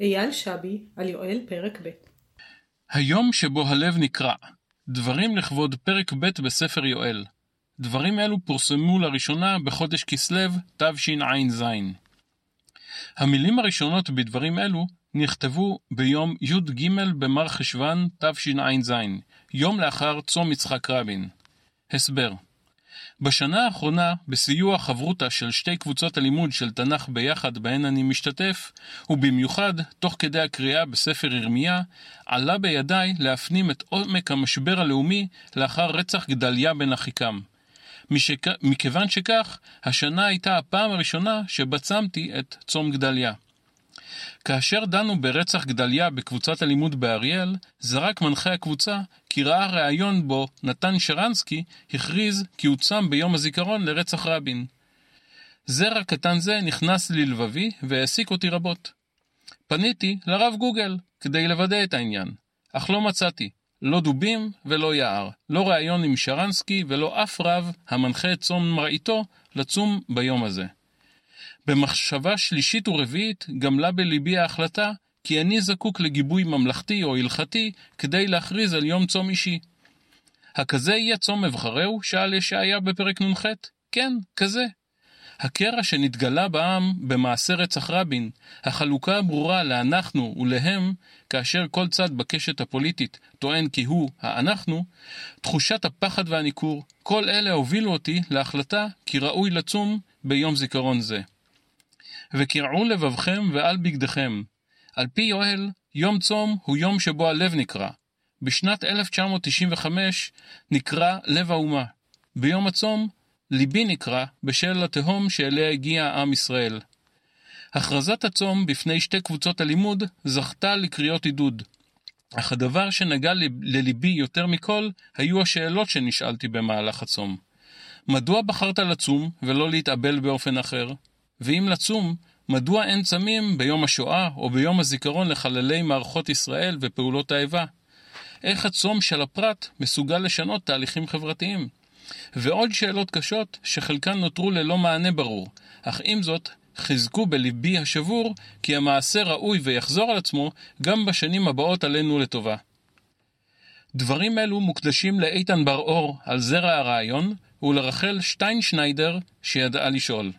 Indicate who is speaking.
Speaker 1: אייל שבי על יואל פרק ב'
Speaker 2: היום שבו הלב נקרע, דברים לכבוד פרק ב' בספר יואל. דברים אלו פורסמו לראשונה בחודש כסלו תשע"ז. המילים הראשונות בדברים אלו נכתבו ביום י"ג במר חשוון תשע"ז, יום לאחר צום יצחק רבין. הסבר בשנה האחרונה, בסיוע חברותה של שתי קבוצות הלימוד של תנ"ך ביחד בהן אני משתתף, ובמיוחד תוך כדי הקריאה בספר ירמיה, עלה בידיי להפנים את עומק המשבר הלאומי לאחר רצח גדליה בן אחיקם. משכ... מכיוון שכך, השנה הייתה הפעם הראשונה שבה צמתי את צום גדליה. כאשר דנו ברצח גדליה בקבוצת הלימוד באריאל, זרק מנחה הקבוצה כי ראה ראיון בו נתן שרנסקי הכריז כי הוא צם ביום הזיכרון לרצח רבין. זרע קטן זה נכנס ללבבי והעסיק אותי רבות. פניתי לרב גוגל כדי לוודא את העניין, אך לא מצאתי, לא דובים ולא יער, לא ראיון עם שרנסקי ולא אף רב המנחה את צום מראיתו לצום ביום הזה. במחשבה שלישית ורביעית גמלה בליבי ההחלטה כי אני זקוק לגיבוי ממלכתי או הלכתי כדי להכריז על יום צום אישי. הכזה יהיה צום אבחרהו? שאל ישעיה בפרק נ"ח. כן, כזה. הקרע שנתגלה בעם במעשה רצח רבין, החלוקה הברורה לאנחנו ולהם, כאשר כל צד בקשת הפוליטית טוען כי הוא האנחנו, תחושת הפחד והניכור, כל אלה הובילו אותי להחלטה כי ראוי לצום ביום זיכרון זה. וקרעו לבבכם ועל בגדיכם. על פי יואל, יום צום הוא יום שבו הלב נקרע. בשנת 1995 נקרא לב האומה. ביום הצום, ליבי נקרע בשל התהום שאליה הגיע עם ישראל. הכרזת הצום בפני שתי קבוצות הלימוד זכתה לקריאות עידוד. אך הדבר שנגע לליבי יותר מכל היו השאלות שנשאלתי במהלך הצום. מדוע בחרת לצום ולא להתאבל באופן אחר? ואם לצום, מדוע אין צמים ביום השואה או ביום הזיכרון לחללי מערכות ישראל ופעולות האיבה? איך הצום של הפרט מסוגל לשנות תהליכים חברתיים? ועוד שאלות קשות שחלקן נותרו ללא מענה ברור, אך עם זאת חיזקו בליבי השבור כי המעשה ראוי ויחזור על עצמו גם בשנים הבאות עלינו לטובה. דברים אלו מוקדשים לאיתן בר-אור על זרע הרעיון ולרחל שטיינשניידר שידעה לשאול.